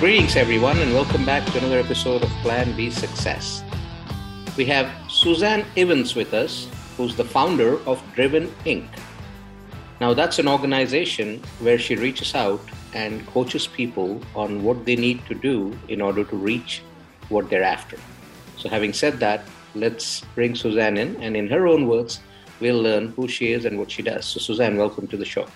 Greetings, everyone, and welcome back to another episode of Plan B Success. We have Suzanne Evans with us, who's the founder of Driven Inc. Now, that's an organization where she reaches out and coaches people on what they need to do in order to reach what they're after. So, having said that, let's bring Suzanne in, and in her own words, we'll learn who she is and what she does. So, Suzanne, welcome to the show.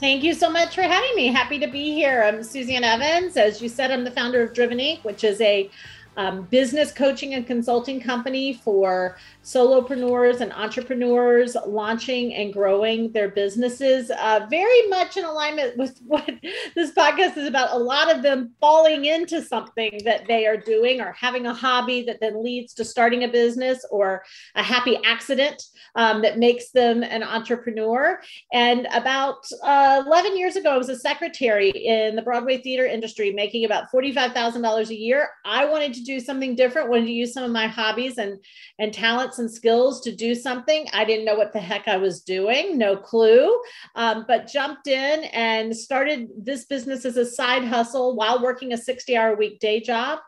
Thank you so much for having me. Happy to be here. I'm Suzanne Evans. As you said, I'm the founder of Driven Inc., which is a um, business coaching and consulting company for solopreneurs and entrepreneurs launching and growing their businesses. Uh, very much in alignment with what this podcast is about. A lot of them falling into something that they are doing or having a hobby that then leads to starting a business or a happy accident um, that makes them an entrepreneur. And about uh, 11 years ago, I was a secretary in the Broadway theater industry, making about $45,000 a year. I wanted to do something different, wanted to use some of my hobbies and, and talents and skills to do something. I didn't know what the heck I was doing, no clue, um, but jumped in and started this business as a side hustle while working a 60 hour week day job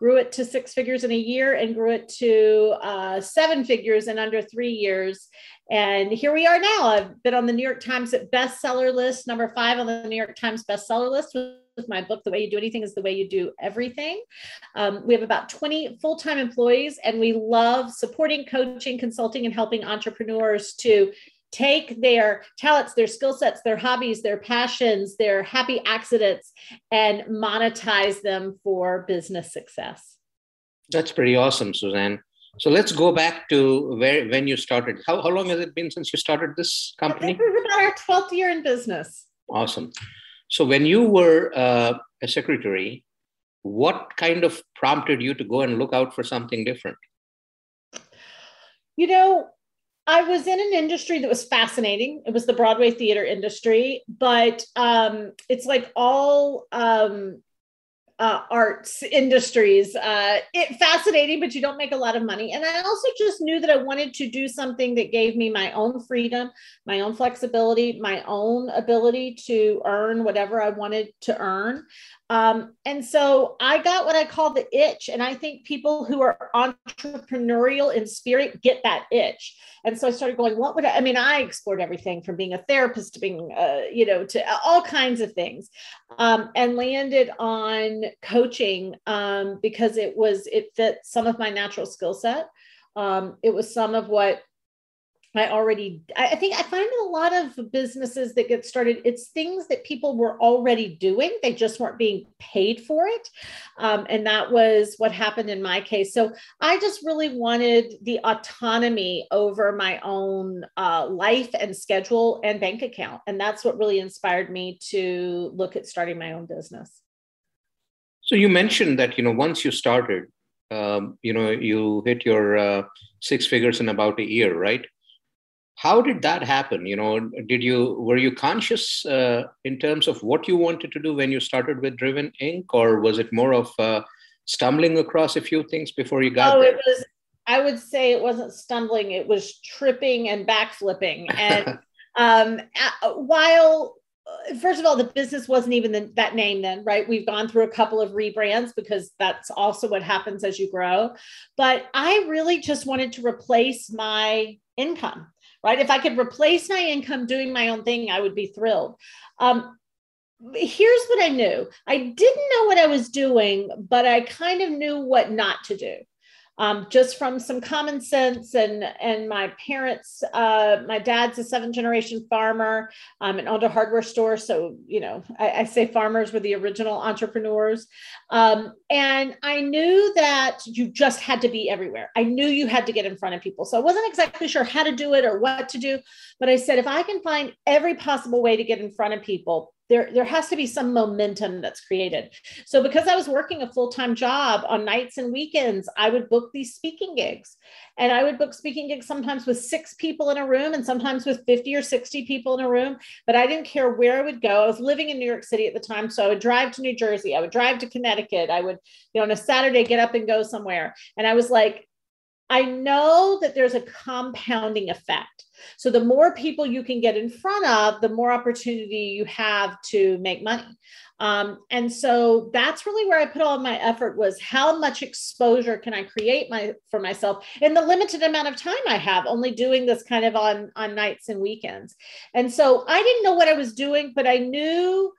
grew it to six figures in a year and grew it to uh, seven figures in under three years. And here we are now. I've been on the New York Times bestseller list, number five on the New York Times bestseller list with my book, The Way You Do Anything is the Way You Do Everything. Um, we have about 20 full time employees, and we love supporting, coaching, consulting, and helping entrepreneurs to take their talents, their skill sets, their hobbies, their passions, their happy accidents, and monetize them for business success. That's pretty awesome, Suzanne. So let's go back to where when you started. How, how long has it been since you started this company? This is about our 12th year in business. Awesome. So when you were uh, a secretary, what kind of prompted you to go and look out for something different? You know, I was in an industry that was fascinating. It was the Broadway theater industry, but um, it's like all um, uh, arts industries. Uh, it fascinating, but you don't make a lot of money. And I also just knew that I wanted to do something that gave me my own freedom, my own flexibility, my own ability to earn whatever I wanted to earn. Um, and so I got what I call the itch. And I think people who are entrepreneurial in spirit get that itch. And so I started going, what would I, I mean, I explored everything from being a therapist to being, uh, you know, to all kinds of things um, and landed on coaching um, because it was, it fit some of my natural skill set. Um, it was some of what I already, I think I find in a lot of businesses that get started, it's things that people were already doing. They just weren't being paid for it. Um, and that was what happened in my case. So I just really wanted the autonomy over my own uh, life and schedule and bank account. And that's what really inspired me to look at starting my own business. So you mentioned that, you know, once you started, um, you know, you hit your uh, six figures in about a year, right? How did that happen? You know did you were you conscious uh, in terms of what you wanted to do when you started with driven inc? Or was it more of uh, stumbling across a few things before you got oh, there? it was i would say it wasn't stumbling it was tripping and backflipping. And um, while uh, first of all, the business wasn't even the, that name then, right? We've gone through a couple of rebrands because that's also what happens as you grow. But I really just wanted to replace my income right? If I could replace my income doing my own thing, I would be thrilled. Um, here's what I knew I didn't know what I was doing, but I kind of knew what not to do um, just from some common sense and and my parents uh, my dad's a seventh generation farmer um, and owned a hardware store. So you know I, I say farmers were the original entrepreneurs. Um, and i knew that you just had to be everywhere. I knew you had to get in front of people. So i wasn't exactly sure how to do it or what to do but i said if i can find every possible way to get in front of people there, there has to be some momentum that's created. So, because I was working a full time job on nights and weekends, I would book these speaking gigs. And I would book speaking gigs sometimes with six people in a room and sometimes with 50 or 60 people in a room. But I didn't care where I would go. I was living in New York City at the time. So, I would drive to New Jersey, I would drive to Connecticut, I would, you know, on a Saturday get up and go somewhere. And I was like, I know that there's a compounding effect So the more people you can get in front of, the more opportunity you have to make money. Um, and so that's really where I put all my effort was how much exposure can I create my for myself in the limited amount of time I have, only doing this kind of on on nights and weekends. And so I didn't know what I was doing, but I knew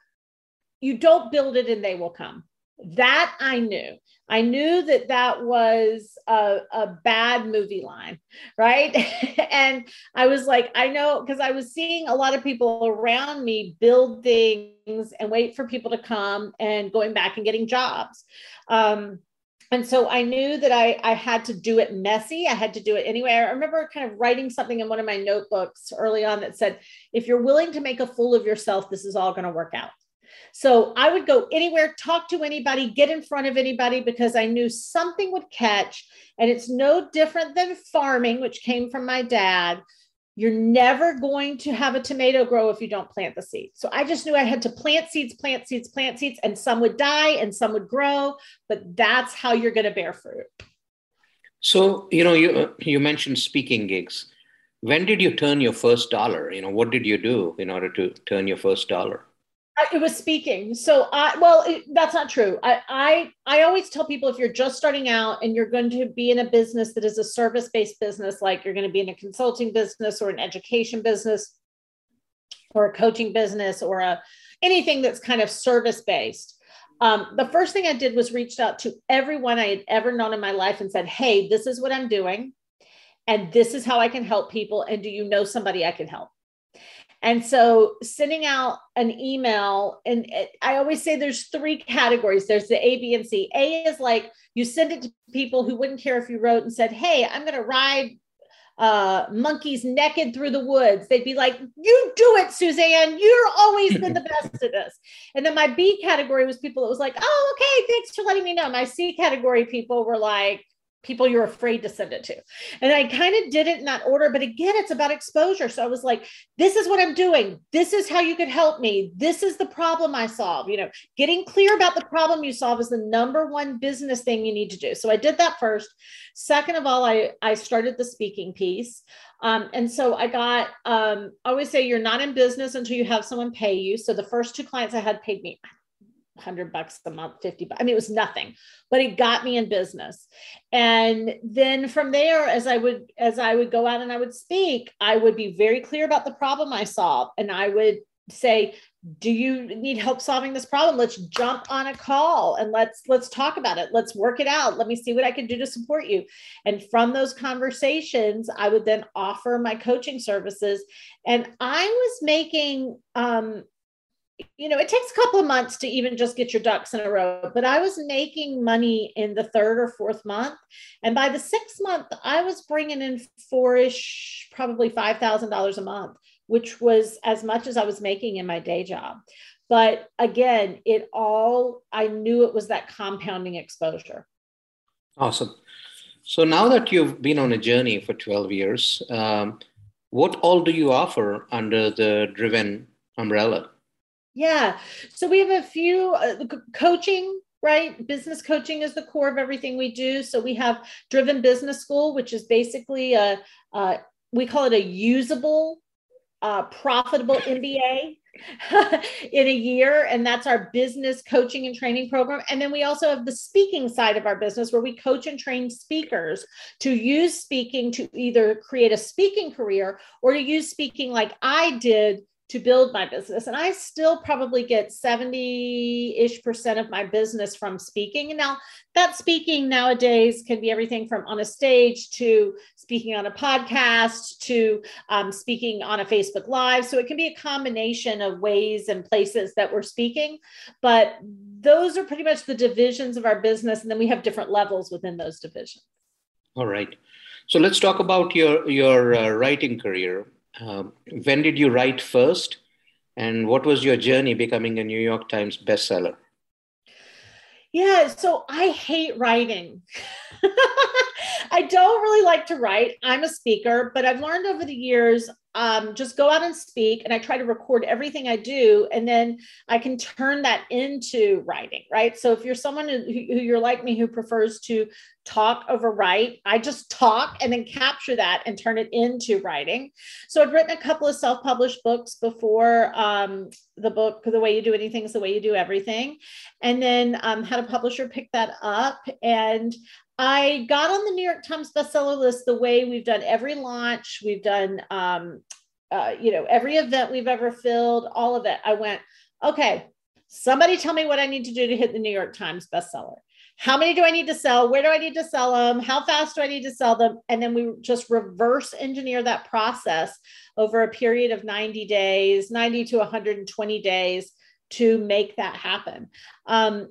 you don't build it and they will come. That I knew. I knew that that was a, a bad movie line, right? and I was like, I know, because I was seeing a lot of people around me build things and wait for people to come and going back and getting jobs. Um, and so I knew that I, I had to do it messy. I had to do it anyway. I remember kind of writing something in one of my notebooks early on that said, if you're willing to make a fool of yourself, this is all going to work out. So I would go anywhere, talk to anybody, get in front of anybody because I knew something would catch. And it's no different than farming, which came from my dad. You're never going to have a tomato grow if you don't plant the seeds. So I just knew I had to plant seeds, plant seeds, plant seeds, and some would die and some would grow, but that's how you're going to bear fruit. So, you know, you you mentioned speaking gigs. When did you turn your first dollar? You know, what did you do in order to turn your first dollar? It was speaking. So I well, it, that's not true. I, I I always tell people if you're just starting out and you're going to be in a business that is a service-based business, like you're going to be in a consulting business or an education business or a coaching business or a anything that's kind of service-based. Um, the first thing I did was reached out to everyone I had ever known in my life and said, "Hey, this is what I'm doing, and this is how I can help people. And do you know somebody I can help?" And so sending out an email, and I always say there's three categories there's the A, B, and C. A is like you send it to people who wouldn't care if you wrote and said, Hey, I'm going to ride uh, monkeys naked through the woods. They'd be like, You do it, Suzanne. You're always been the best at this. And then my B category was people that was like, Oh, okay, thanks for letting me know. My C category people were like, people you're afraid to send it to. And I kind of did it in that order. But again, it's about exposure. So I was like, this is what I'm doing. This is how you could help me. This is the problem I solve. You know, getting clear about the problem you solve is the number one business thing you need to do. So I did that first. Second of all, I, I started the speaking piece. Um, and so I got, um, I always say you're not in business until you have someone pay you. So the first two clients I had paid me 100 bucks a month 50 bucks. i mean it was nothing but it got me in business. And then from there as i would as i would go out and i would speak i would be very clear about the problem i solve. And i would say do you need help solving this problem? Let's jump on a call and let's let's talk about it. Let's work it out. Let me see what i can do to support you. And from those conversations i would then offer my coaching services. And i was making um you know, it takes a couple of months to even just get your ducks in a row, but I was making money in the third or fourth month. And by the sixth month, I was bringing in four-ish, probably $5,000 a month, which was as much as I was making in my day job. But again, it all, I knew it was that compounding exposure. Awesome. So now that you've been on a journey for 12 years, um, what all do you offer under the Driven umbrella? Yeah. So we have a few uh, coaching, right? Business coaching is the core of everything we do. So we have Driven Business School, which is basically a, uh, we call it a usable, uh, profitable MBA in a year. And that's our business coaching and training program. And then we also have the speaking side of our business where we coach and train speakers to use speaking to either create a speaking career or to use speaking like I did to build my business. And I still probably get 70 ish percent of my business from speaking. And now that speaking nowadays can be everything from on a stage to speaking on a podcast to um, speaking on a Facebook Live. So it can be a combination of ways and places that we're speaking. But those are pretty much the divisions of our business. And then we have different levels within those divisions. All right. So let's talk about your, your uh, writing career. Um, when did you write first? And what was your journey becoming a New York Times bestseller? Yeah, so I hate writing. I don't really like to write. I'm a speaker, but I've learned over the years um, just go out and speak and I try to record everything I do. And then I can turn that into writing, right? So if you're someone who, who you're like me who prefers to talk over write, I just talk and then capture that and turn it into writing. So I'd written a couple of self published books before um, the book, The Way You Do Anything is the Way You Do Everything. And then um, had a publisher pick that up. And I got on the New York Times bestseller list the way we've done every launch, we've done, um, uh, you know, every event we've ever filled, all of it. I went, okay, somebody tell me what I need to do to hit the New York Times bestseller. How many do I need to sell? Where do I need to sell them? How fast do I need to sell them? And then we just reverse engineer that process over a period of 90 days, 90 to 120 days to make that happen. Um,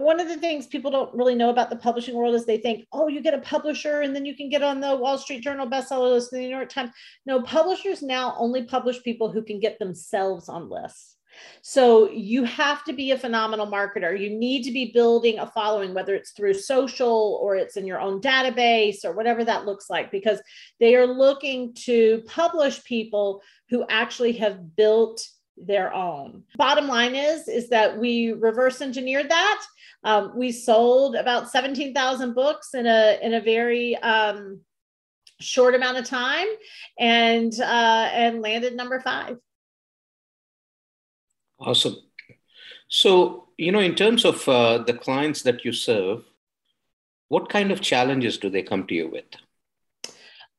one of the things people don't really know about the publishing world is they think, oh, you get a publisher and then you can get on the Wall Street Journal bestseller list and the New York Times. No, publishers now only publish people who can get themselves on lists. So you have to be a phenomenal marketer. You need to be building a following, whether it's through social or it's in your own database or whatever that looks like, because they are looking to publish people who actually have built their own. Bottom line is is that we reverse engineered that. Um, we sold about 17,000 books in a in a very um, short amount of time and uh, and landed number 5. Awesome. So, you know, in terms of uh, the clients that you serve, what kind of challenges do they come to you with?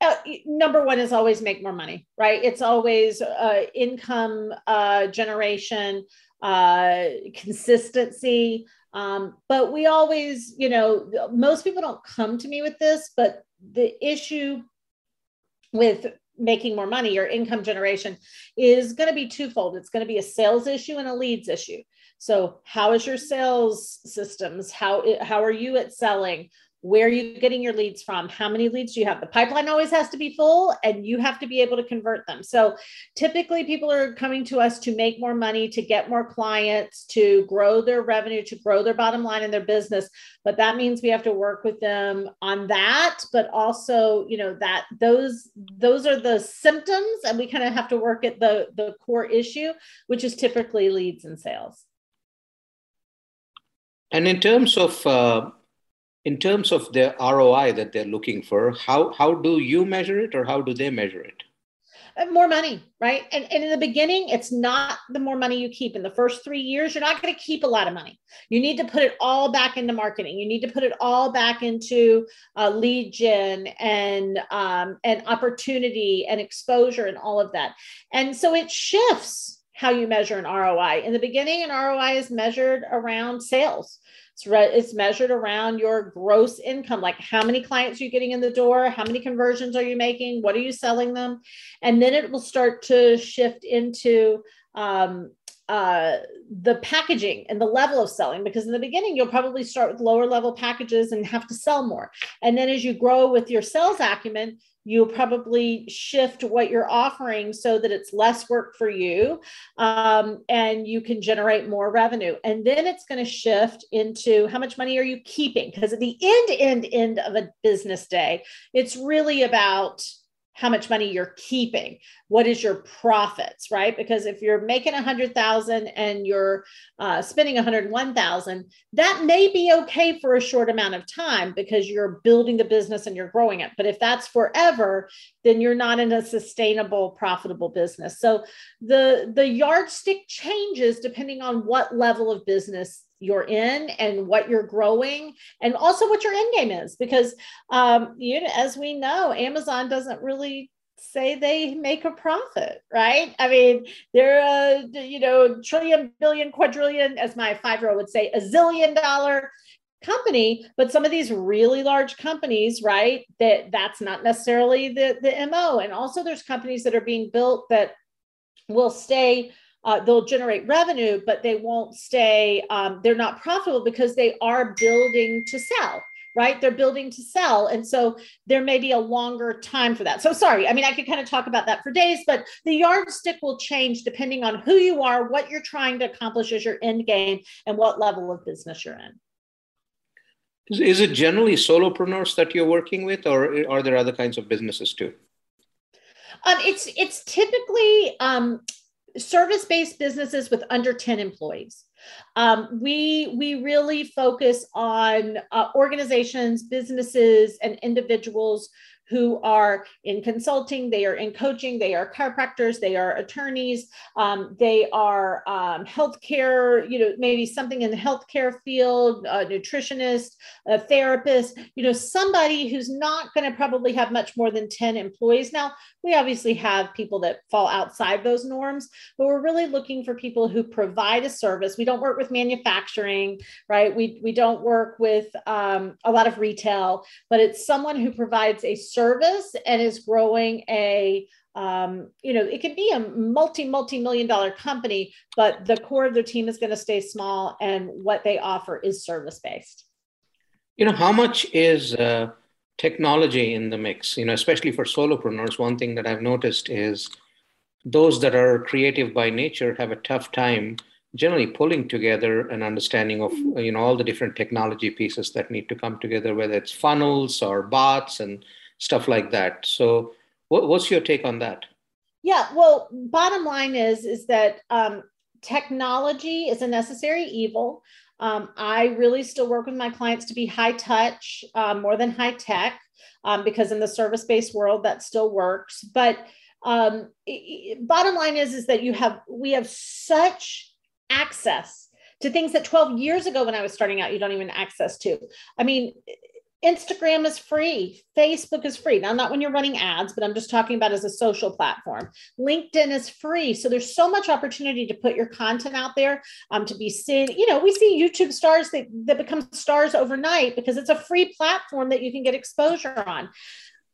Uh, number one is always make more money, right? It's always uh, income uh, generation, uh, consistency. Um, but we always, you know, most people don't come to me with this, but the issue with making more money or income generation is going to be twofold. It's going to be a sales issue and a leads issue. So, how is your sales systems? How how are you at selling? Where are you getting your leads from? How many leads do you have? The pipeline always has to be full and you have to be able to convert them. So typically people are coming to us to make more money to get more clients to grow their revenue to grow their bottom line in their business. But that means we have to work with them on that but also you know that those those are the symptoms and we kind of have to work at the the core issue which is typically leads and sales. And in terms of uh, in terms of the ROI that they're looking for, how, how do you measure it or how do they measure it? Uh, more money, right? And, and in the beginning, it's not the more money you keep. In the first three years, you're not going to keep a lot of money. You need to put it all back into marketing. You need to put it all back into uh, lead gen and um, and opportunity and exposure and all of that. And so it shifts how you measure an ROI. In the beginning, an ROI is measured around sales. It's, re- it's measured around your gross income, like how many clients are you getting in the door? How many conversions are you making? What are you selling them? And then it will start to shift into um, uh, the packaging and the level of selling because in the beginning you'll probably start with lower level packages and have to sell more and then as you grow with your sales acumen you'll probably shift what you're offering so that it's less work for you um, and you can generate more revenue. And then it's going to shift into how much money are you keeping? Because at the end end end of a business day it's really about how much money you're keeping. What is your profits right? Because if you're making a hundred thousand and you're uh, spending a hundred one thousand that may be okay for a short amount of time because you're building the business and you're growing it. But if that's forever then you're not in a sustainable profitable business. So the the yardstick changes depending on what level of business you're in and what you're growing and also what your end game is because um, you know, as we know amazon doesn't really say they make a profit right? I mean they're a you know trillion billion quadrillion as my five year old would say a zillion dollar company. But some of these really large companies right that that's not necessarily the the mo and also there's companies that are being built that will stay uh, they'll generate revenue, but they won't stay, um, they're not profitable because they are building to sell right? They're building to sell. And so there may be a longer time for that. So sorry, I mean, I could kind of talk about that for days, but the yardstick will change depending on who you are, what you're trying to accomplish as your end game, and what level of business you're in. Is it generally solopreneurs that you're working with, or are there other kinds of businesses too? Um, it's it's typically um, service-based businesses with under 10 employees. Um, we we really focus on uh, organizations, businesses, and individuals who are in consulting, they are in coaching, they are chiropractors, they are attorneys, um, they are um, healthcare, you know, maybe something in the healthcare field, a nutritionist, a therapist, you know, somebody who's not going to probably have much more than 10 employees. Now, we obviously have people that fall outside those norms, but we're really looking for people who provide a service. We don't work with manufacturing, right? We, we don't work with um, a lot of retail, but it's someone who provides a service and is growing a um, you know, it could be a multi, multi million dollar company, but the core of their team is going to stay small and what they offer is service based. You know, how much is uh, technology in the mix? You know, especially for solopreneurs, one thing that I've noticed is those that are creative by nature have a tough time generally pulling together an understanding of you know all the different technology pieces that need to come together whether it's funnels or bots and stuff like that. So, what, what's your take on that? Yeah, well, bottom line is is that um, technology is a necessary evil. Um, I really still work with my clients to be high touch uh, more than high tech um, because in the service based world that still works. But um, it, bottom line is is that you have we have such access to things that 12 years ago when I was starting out you don't even access to. I mean Instagram is free. Facebook is free. Now, not when you're running ads, but I'm just talking about as a social platform. LinkedIn is free. So there's so much opportunity to put your content out there um, to be seen. You know, we see YouTube stars that, that become stars overnight because it's a free platform that you can get exposure on.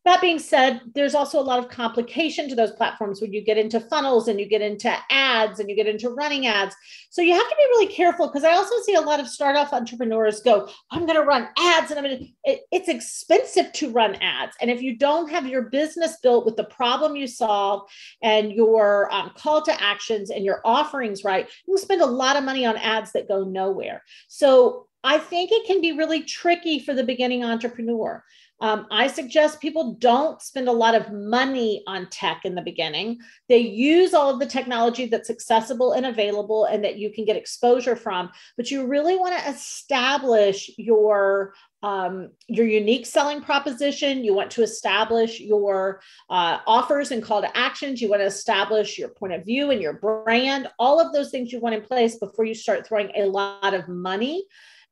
That being said, there's also a lot of complication to those platforms when you get into funnels and you get into ads and you get into running ads. So you have to be really careful because I also see a lot of startup entrepreneurs go, I'm going to run ads and I'm going to, it, it's expensive to run ads. And if you don't have your business built with the problem you solve and your um, call to actions and your offerings right, you will spend a lot of money on ads that go nowhere. So I think it can be really tricky for the beginning entrepreneur. Um, I suggest people don't spend a lot of money on tech in the beginning. They use all of the technology that's accessible and available and that you can get exposure from, but you really want to establish your um, your unique selling proposition. You want to establish your uh, offers and call to actions. You want to establish your point of view and your brand. All of those things you want in place before you start throwing a lot of money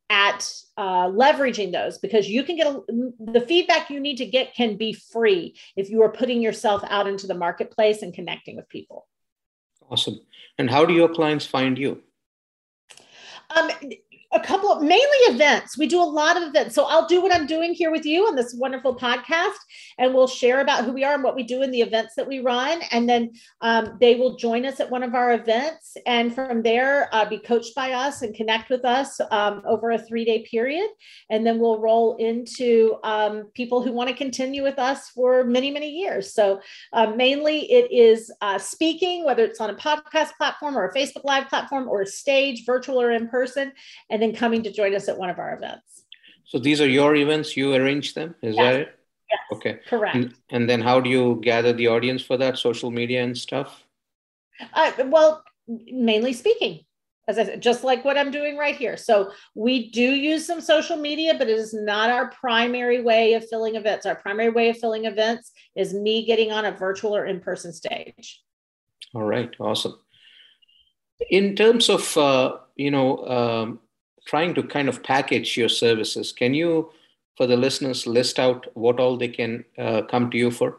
at uh, leveraging those because you can get a, the feedback you need to get can be free if you are putting yourself out into the marketplace and connecting with people. Awesome. And how do your clients find you? Um, a couple of mainly events. We do a lot of events. So I'll do what I'm doing here with you on this wonderful podcast, and we'll share about who we are and what we do in the events that we run. And then um, they will join us at one of our events, and from there, uh, be coached by us and connect with us um, over a three day period. And then we'll roll into um, people who want to continue with us for many, many years. So uh, mainly it is uh, speaking, whether it's on a podcast platform or a Facebook Live platform or a stage, virtual or in person. And and then coming to join us at one of our events. So these are your events, you arrange them, is yes. that it? Yes. Okay. Correct. And, and, then how do you gather the audience for that? Social media and stuff? Uh, well, mainly speaking, as I said, just like what I'm doing right here. So we do use some social media, but it is not our primary way of filling events. Our primary way of filling events is me getting on a virtual or in person stage. All right. Awesome. In terms of, uh, you know, um, trying to kind of package your services. Can you, for the listeners, list out what all they can uh, come to you for?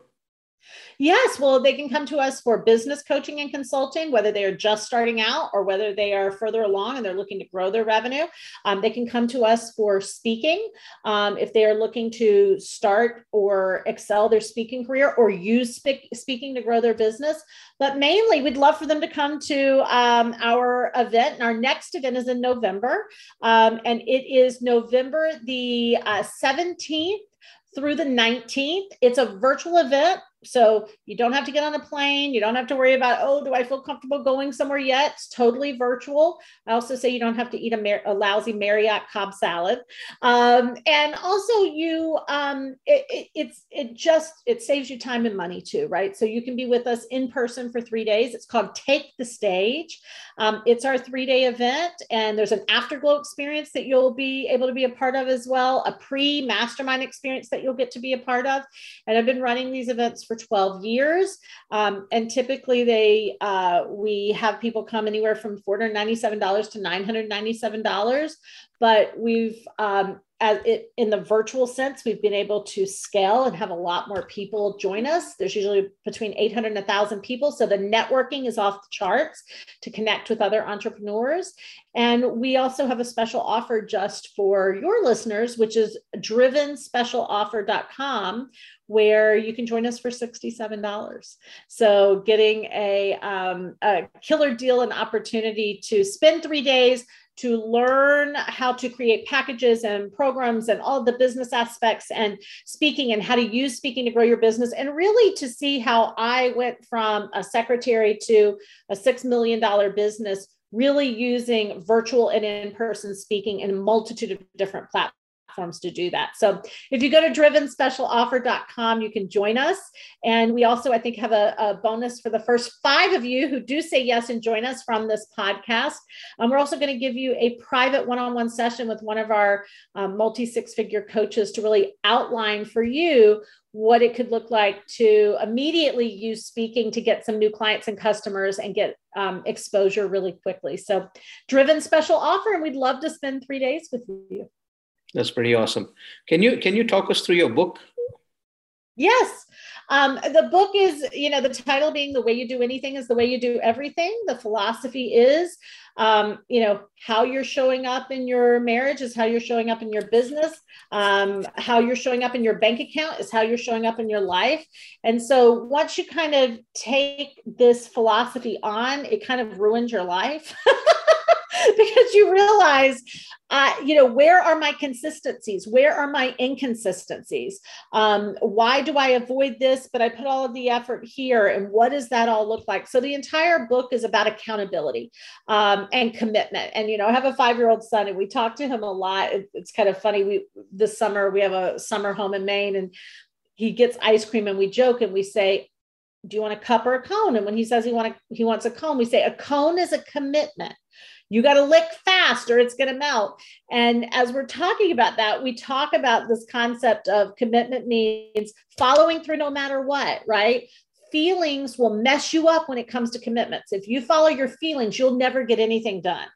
Yes, well, they can come to us for business coaching and consulting, whether they are just starting out or whether they are further along and they're looking to grow their revenue. Um, they can come to us for speaking um, if they are looking to start or excel their speaking career or use speak, speaking to grow their business. But mainly, we'd love for them to come to um, our event. And our next event is in November, um, and it is November the uh, 17th through the 19th. It's a virtual event So you don't have to get on a plane. You don't have to worry about, oh, do I feel comfortable going somewhere yet? It's totally virtual. I also say you don't have to eat a, Mar- a lousy Marriott Cobb salad. Um, and also you, um, it, it, it's, it just, it saves you time and money too, right? So you can be with us in person for three days. It's called Take the Stage. Um, it's our three day event and there's an afterglow experience that you'll be able to be a part of as well, a pre mastermind experience that you'll get to be a part of. And I've been running these events for 12 years. Um, and typically they, uh, we have people come anywhere from $497 to $997, but we've, um, as it in the virtual sense, we've been able to scale and have a lot more people join us. There's usually between 800 and 1,000 people. So the networking is off the charts to connect with other entrepreneurs. And we also have a special offer just for your listeners, which is drivenspecialoffer.com, where you can join us for $67. So getting a, um, a killer deal and opportunity to spend three days to learn how to create packages and programs and all the business aspects and speaking and how to use speaking to grow your business and really to see how I went from a secretary to a $6 million business really using virtual and in-person speaking in a multitude of different platforms platforms to do that. So if you go to drivenspecialoffer.com, you can join us. And we also, I think, have a, a bonus for the first five of you who do say yes and join us from this podcast. Um, we're also going to give you a private one on one session with one of our um, multi six figure coaches to really outline for you what it could look like to immediately use speaking to get some new clients and customers and get um, exposure really quickly. So, driven special offer, and we'd love to spend three days with you. That's pretty awesome. Can you can you talk us through your book? Yes. Um, the book is, you know, the title being The Way You Do Anything is the Way You Do Everything. The philosophy is, um, you know, how you're showing up in your marriage is how you're showing up in your business. Um, how you're showing up in your bank account is how you're showing up in your life. And so once you kind of take this philosophy on, it kind of ruins your life. because you realize uh, you know, where are my consistencies? Where are my inconsistencies? Um, why do I avoid this, but I put all of the effort here? And what does that all look like? So the entire book is about accountability um, and commitment. And, you know, I have a five year old son and we talk to him a lot. It, it's kind of funny. We, this summer, we have a summer home in Maine and he gets ice cream and we joke and we say, do you want a cup or a cone? And when he says he want a, he wants a cone, we say a cone is a commitment you got to lick fast or it's going to melt. And as we're talking about that, we talk about this concept of commitment means following through no matter what, right? Feelings will mess you up when it comes to commitments. If you follow your feelings, you'll never get anything done.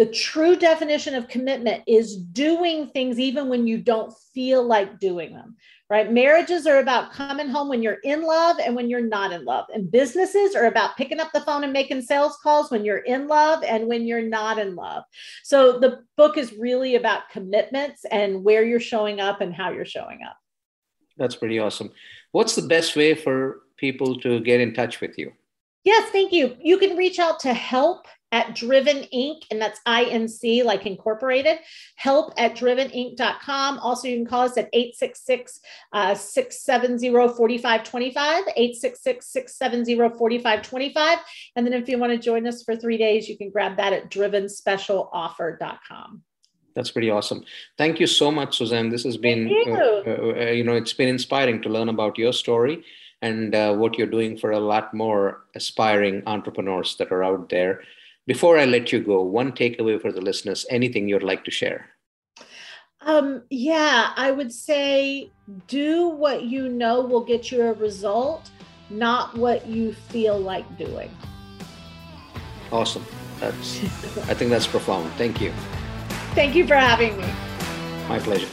The true definition of commitment is doing things even when you don't feel like doing them, right? Marriages are about coming home when you're in love and when you're not in love. And businesses are about picking up the phone and making sales calls when you're in love and when you're not in love. So the book is really about commitments and where you're showing up and how you're showing up. That's pretty awesome. What's the best way for people to get in touch with you? Yes, thank you. You can reach out to help at Driven Inc., and that's INC, like incorporated. Help at driveninc.com. Also, you can call us at 866 670 4525, 866 670 4525. And then if you want to join us for three days, you can grab that at drivenspecialoffer.com. That's pretty awesome. Thank you so much, Suzanne. This has been, you. Uh, uh, you know, it's been inspiring to learn about your story and uh, what you're doing for a lot more aspiring entrepreneurs that are out there. Before I let you go, one takeaway for the listeners, anything you'd like to share? Um, yeah, I would say do what you know will get you a result, not what you feel like doing. Awesome. That's I think that's profound. Thank you. Thank you for having me. My pleasure.